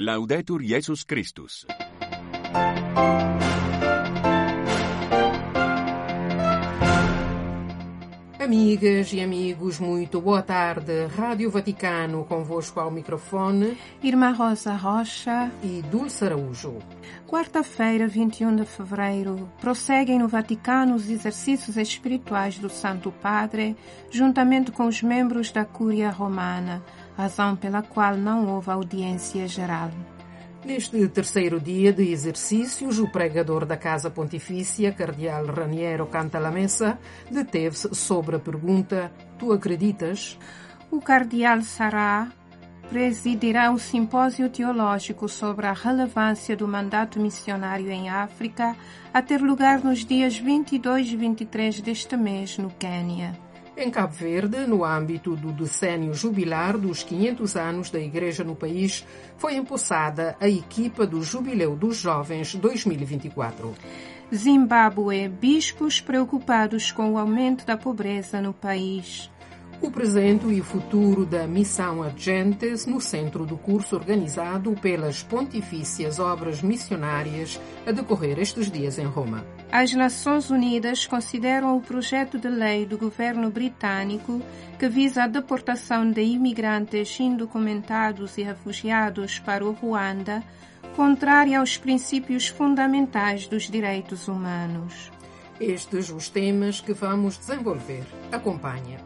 Laudetur Jesus Christus. Amigas e amigos, muito boa tarde. Rádio Vaticano, convosco ao microfone. Irmã Rosa Rocha e Dulce Araújo. Quarta-feira, 21 de fevereiro, prosseguem no Vaticano os exercícios espirituais do Santo Padre, juntamente com os membros da Cúria Romana, razão pela qual não houve audiência geral. Neste terceiro dia de exercícios, o pregador da Casa Pontifícia, Cardeal Raniero Cantalamessa, deteve-se sobre a pergunta: Tu acreditas? O Cardeal Sará presidirá o simpósio teológico sobre a relevância do mandato missionário em África, a ter lugar nos dias 22 e 23 deste mês, no Quênia. Em Cabo Verde, no âmbito do decênio jubilar dos 500 anos da Igreja no país, foi empossada a equipa do Jubileu dos Jovens 2024. Zimbábue, bispos preocupados com o aumento da pobreza no país. O presente e o futuro da Missão Agentes no centro do curso organizado pelas Pontifícias Obras Missionárias a decorrer estes dias em Roma. As Nações Unidas consideram o projeto de lei do governo britânico que visa a deportação de imigrantes indocumentados e refugiados para o Ruanda contrária aos princípios fundamentais dos direitos humanos. Estes os temas que vamos desenvolver. Acompanha.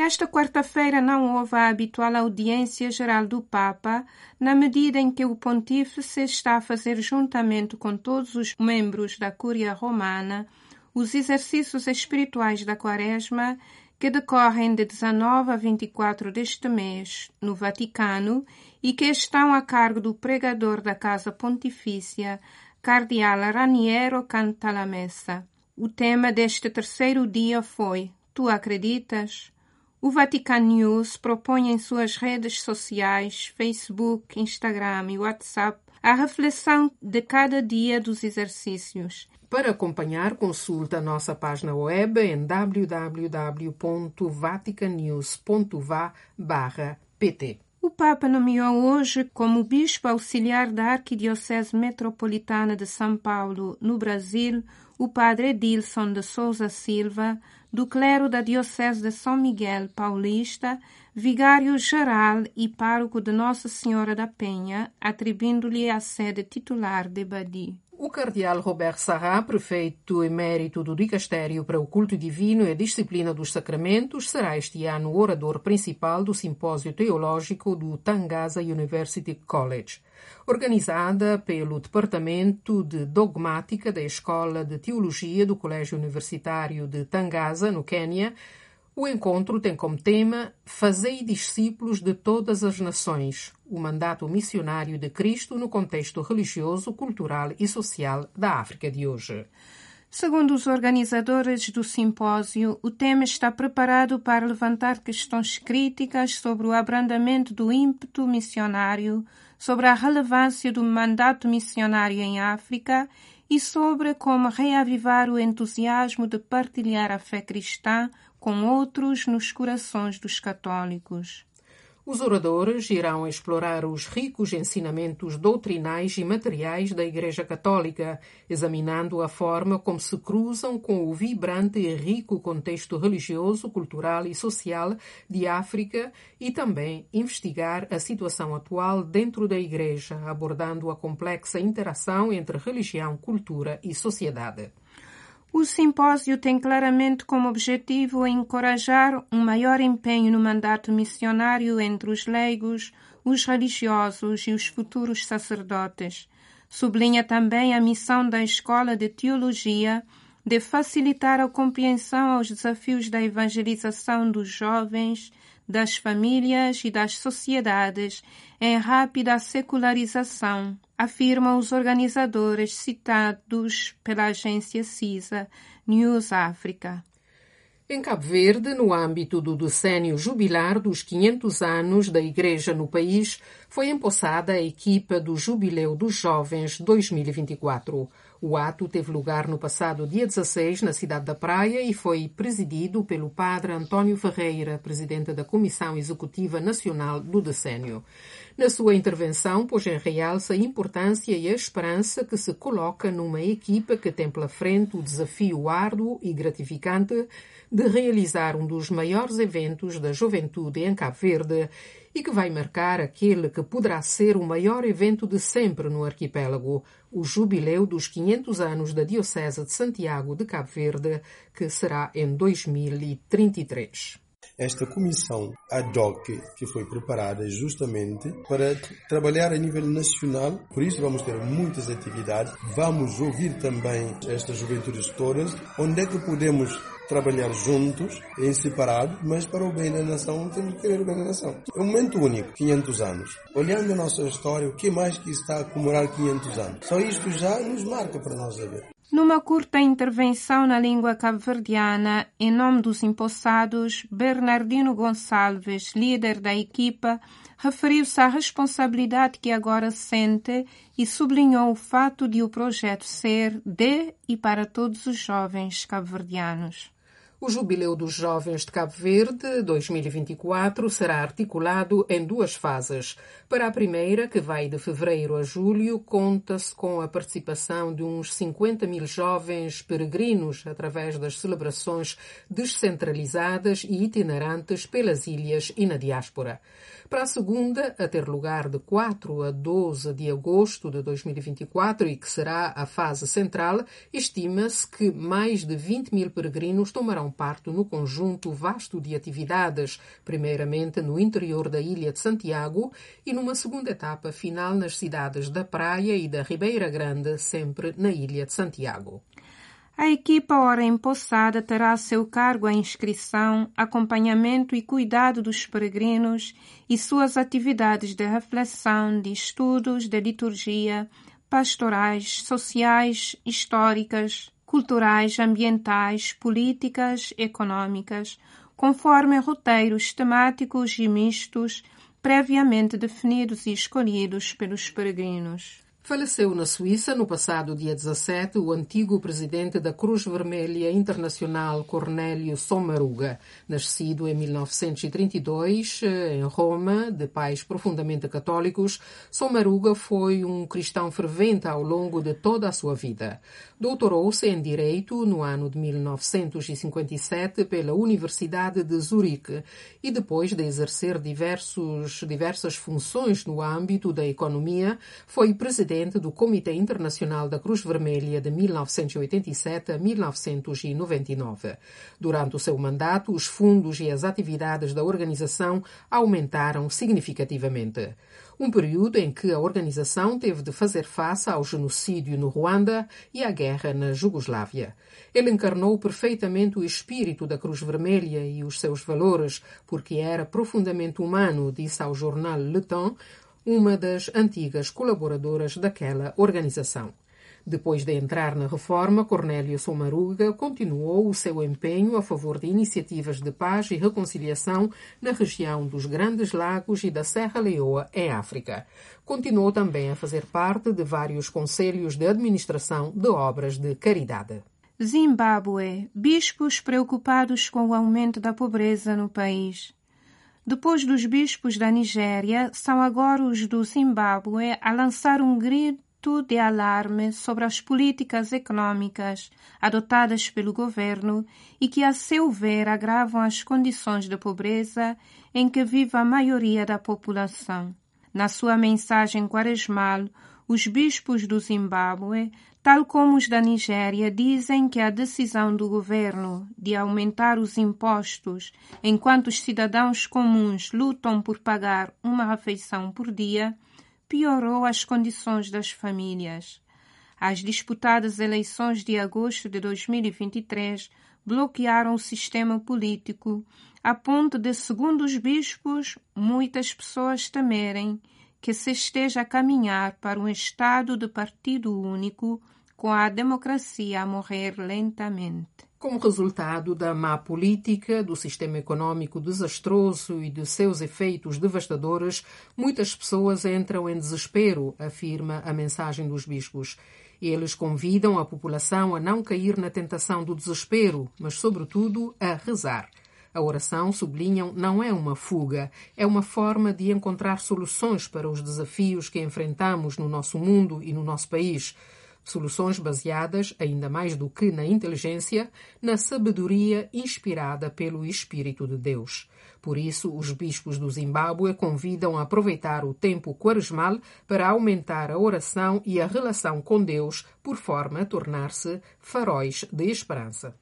Nesta quarta-feira não houve a habitual audiência geral do Papa, na medida em que o Pontífice está a fazer, juntamente com todos os membros da Cúria Romana, os exercícios espirituais da Quaresma que decorrem de 19 a 24 deste mês no Vaticano e que estão a cargo do pregador da Casa Pontifícia, Cardeal Raniero Cantalamessa. O tema deste terceiro dia foi Tu acreditas? O Vatican News propõe em suas redes sociais, Facebook, Instagram e WhatsApp, a reflexão de cada dia dos exercícios. Para acompanhar, consulte a nossa página web em www.vaticanews.va/pt. O Papa nomeou hoje como bispo auxiliar da Arquidiocese Metropolitana de São Paulo, no Brasil, o padre Edilson de Souza Silva, do clero da Diocese de São Miguel Paulista, vigário-geral e pároco de Nossa Senhora da Penha, atribuindo-lhe a sede titular de Badi. O cardeal Robert Sarra, prefeito emérito do Dicastério para o Culto Divino e a Disciplina dos Sacramentos, será este ano o orador principal do Simpósio Teológico do Tangaza University College. Organizada pelo Departamento de Dogmática da Escola de Teologia do Colégio Universitário de Tangaza, no Quênia, o encontro tem como tema Fazei discípulos de todas as nações, o mandato missionário de Cristo no contexto religioso, cultural e social da África de hoje. Segundo os organizadores do simpósio, o tema está preparado para levantar questões críticas sobre o abrandamento do ímpeto missionário, sobre a relevância do mandato missionário em África e sobre como reavivar o entusiasmo de partilhar a fé cristã com outros nos corações dos católicos. Os oradores irão explorar os ricos ensinamentos doutrinais e materiais da Igreja Católica, examinando a forma como se cruzam com o vibrante e rico contexto religioso, cultural e social de África e também investigar a situação atual dentro da Igreja, abordando a complexa interação entre religião, cultura e sociedade. O simpósio tem claramente como objetivo encorajar um maior empenho no mandato missionário entre os leigos, os religiosos e os futuros sacerdotes. Sublinha também a missão da Escola de Teologia de facilitar a compreensão aos desafios da evangelização dos jovens, das famílias e das sociedades em rápida secularização, afirmam os organizadores citados pela agência CISA News Africa. Em Cabo Verde, no âmbito do decênio jubilar dos 500 anos da Igreja no país, foi empossada a equipa do Jubileu dos Jovens 2024. O ato teve lugar no passado dia 16 na cidade da Praia e foi presidido pelo padre António Ferreira, presidente da Comissão Executiva Nacional do Decênio. Na sua intervenção, pôs em realce a importância e a esperança que se coloca numa equipa que tem pela frente o desafio árduo e gratificante de realizar um dos maiores eventos da juventude em Cabo Verde e que vai marcar aquele que poderá ser o maior evento de sempre no arquipélago, o jubileu dos 500 anos da Diocese de Santiago de Cabo Verde, que será em 2033 esta comissão ad hoc que foi preparada justamente para trabalhar a nível nacional. Por isso vamos ter muitas atividades. Vamos ouvir também estas juventudes todas, onde é que podemos trabalhar juntos, em separado, mas para o bem da nação temos que querer o bem da nação. É um momento único, 500 anos. Olhando a nossa história, o que mais que está a comemorar 500 anos? Só isto já nos marca para nós a ver. Numa curta intervenção na língua cabo-verdiana, em nome dos empossados, Bernardino Gonçalves, líder da equipa, referiu-se à responsabilidade que agora sente e sublinhou o fato de o projeto ser de e para todos os jovens cabo-verdianos. O Jubileu dos Jovens de Cabo Verde 2024 será articulado em duas fases. Para a primeira, que vai de fevereiro a julho, conta-se com a participação de uns 50 mil jovens peregrinos através das celebrações descentralizadas e itinerantes pelas ilhas e na diáspora. Para a segunda, a ter lugar de 4 a 12 de agosto de 2024 e que será a fase central, estima-se que mais de 20 mil peregrinos tomarão parte no conjunto vasto de atividades, primeiramente no interior da ilha de Santiago e numa segunda etapa final nas cidades da Praia e da Ribeira Grande, sempre na ilha de Santiago. A equipa ora empossada terá a seu cargo a inscrição, acompanhamento e cuidado dos peregrinos e suas atividades de reflexão, de estudos, de liturgia, pastorais, sociais, históricas, culturais, ambientais, políticas, econômicas, conforme roteiros temáticos e mistos previamente definidos e escolhidos pelos peregrinos. Faleceu na Suíça no passado dia 17 o antigo presidente da Cruz Vermelha Internacional Cornélio Sommaruga, nascido em 1932 em Roma, de pais profundamente católicos. Sommaruga foi um cristão fervente ao longo de toda a sua vida. Doutorou-se em Direito no ano de 1957 pela Universidade de Zurique e depois de exercer diversos, diversas funções no âmbito da economia, foi presidente presidente do Comitê Internacional da Cruz Vermelha de 1987 a 1999. Durante o seu mandato, os fundos e as atividades da organização aumentaram significativamente. Um período em que a organização teve de fazer face ao genocídio no Ruanda e à guerra na Jugoslávia. Ele encarnou perfeitamente o espírito da Cruz Vermelha e os seus valores, porque era profundamente humano, disse ao jornal Le Temps uma das antigas colaboradoras daquela organização. Depois de entrar na reforma, Cornélio Somaruga continuou o seu empenho a favor de iniciativas de paz e reconciliação na região dos Grandes Lagos e da Serra Leoa, em África. Continuou também a fazer parte de vários conselhos de administração de obras de caridade. Zimbábue. Bispos preocupados com o aumento da pobreza no país. Depois dos bispos da Nigéria, são agora os do Zimbábue a lançar um grito de alarme sobre as políticas econômicas adotadas pelo governo e que, a seu ver, agravam as condições de pobreza em que vive a maioria da população. Na sua mensagem quaresmal, os bispos do Zimbábue tal como os da Nigéria, dizem que a decisão do governo de aumentar os impostos enquanto os cidadãos comuns lutam por pagar uma refeição por dia piorou as condições das famílias. As disputadas eleições de agosto de 2023 bloquearam o sistema político, a ponto de, segundo os bispos, muitas pessoas temerem que se esteja a caminhar para um estado de partido único, com a democracia a morrer lentamente. Como resultado da má política, do sistema econômico desastroso e de seus efeitos devastadores, muitas pessoas entram em desespero, afirma a mensagem dos bispos. Eles convidam a população a não cair na tentação do desespero, mas, sobretudo, a rezar. A oração, sublinham, não é uma fuga, é uma forma de encontrar soluções para os desafios que enfrentamos no nosso mundo e no nosso país. Soluções baseadas, ainda mais do que na inteligência, na sabedoria inspirada pelo Espírito de Deus. Por isso, os bispos do Zimbábue convidam a aproveitar o tempo quaresmal para aumentar a oração e a relação com Deus, por forma a tornar-se faróis de esperança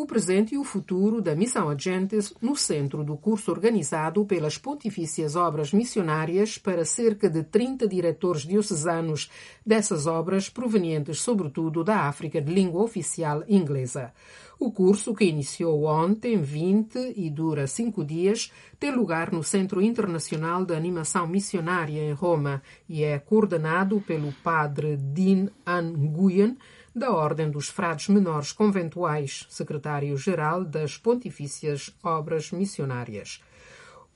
o presente e o futuro da Missão Agentes no centro do curso organizado pelas Pontifícias Obras Missionárias para cerca de 30 diretores diocesanos dessas obras provenientes sobretudo da África de língua oficial inglesa. O curso, que iniciou ontem, 20 e dura cinco dias, tem lugar no Centro Internacional de Animação Missionária em Roma e é coordenado pelo padre Dean Nguyen, da Ordem dos Frades Menores Conventuais, secretário-geral das Pontifícias Obras Missionárias.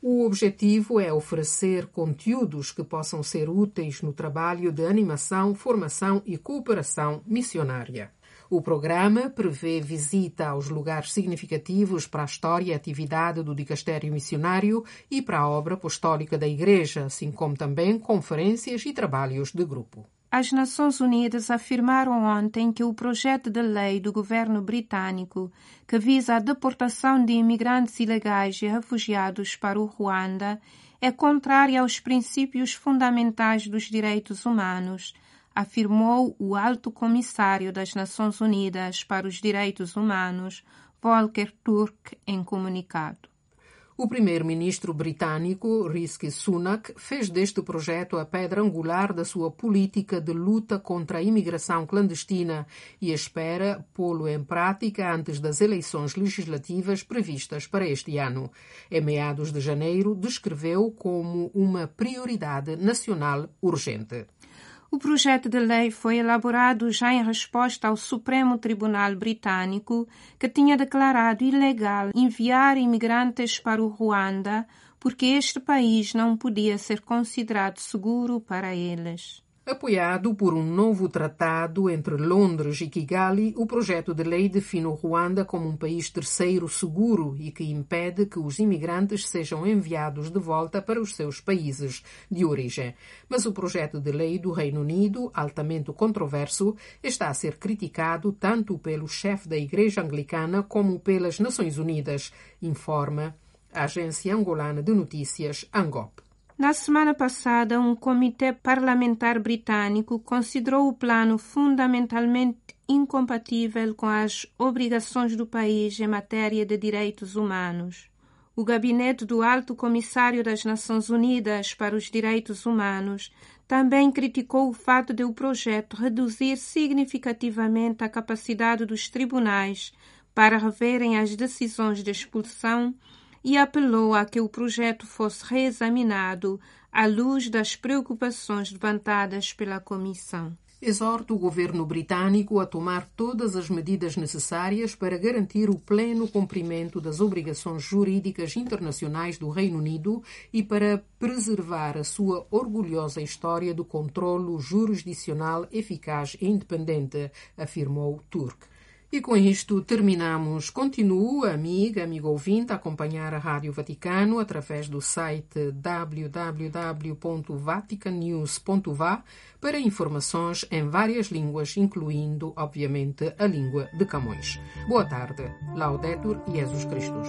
O objetivo é oferecer conteúdos que possam ser úteis no trabalho de animação, formação e cooperação missionária. O programa prevê visita aos lugares significativos para a história e atividade do dicastério missionário e para a obra apostólica da Igreja, assim como também conferências e trabalhos de grupo. As Nações Unidas afirmaram ontem que o projeto de lei do governo britânico que visa a deportação de imigrantes ilegais e refugiados para o Ruanda é contrário aos princípios fundamentais dos direitos humanos, afirmou o alto comissário das Nações Unidas para os Direitos Humanos, Volker Turk, em comunicado. O primeiro-ministro britânico, Rishi Sunak, fez deste projeto a pedra angular da sua política de luta contra a imigração clandestina e espera pô-lo em prática antes das eleições legislativas previstas para este ano. Em meados de janeiro, descreveu como uma prioridade nacional urgente. O projeto de lei foi elaborado já em resposta ao Supremo Tribunal Britânico, que tinha declarado ilegal enviar imigrantes para o Ruanda porque este país não podia ser considerado seguro para eles. Apoiado por um novo tratado entre Londres e Kigali, o projeto de lei define o Ruanda como um país terceiro seguro e que impede que os imigrantes sejam enviados de volta para os seus países de origem. Mas o projeto de lei do Reino Unido, altamente controverso, está a ser criticado tanto pelo chefe da Igreja Anglicana como pelas Nações Unidas, informa a agência angolana de notícias ANGOP. Na semana passada, um comitê parlamentar britânico considerou o plano fundamentalmente incompatível com as obrigações do país em matéria de direitos humanos. O gabinete do Alto Comissário das Nações Unidas para os Direitos Humanos também criticou o fato de o projeto reduzir significativamente a capacidade dos tribunais para reverem as decisões de expulsão e apelou a que o projeto fosse reexaminado à luz das preocupações levantadas pela Comissão. Exorta o governo britânico a tomar todas as medidas necessárias para garantir o pleno cumprimento das obrigações jurídicas internacionais do Reino Unido e para preservar a sua orgulhosa história do controlo jurisdicional eficaz e independente, afirmou Turk. E com isto terminamos. Continua, amiga, amigo ouvinte, a acompanhar a Rádio Vaticano através do site www.vaticanews.va para informações em várias línguas, incluindo, obviamente, a língua de Camões. Boa tarde. Laudetur Jesus Christus.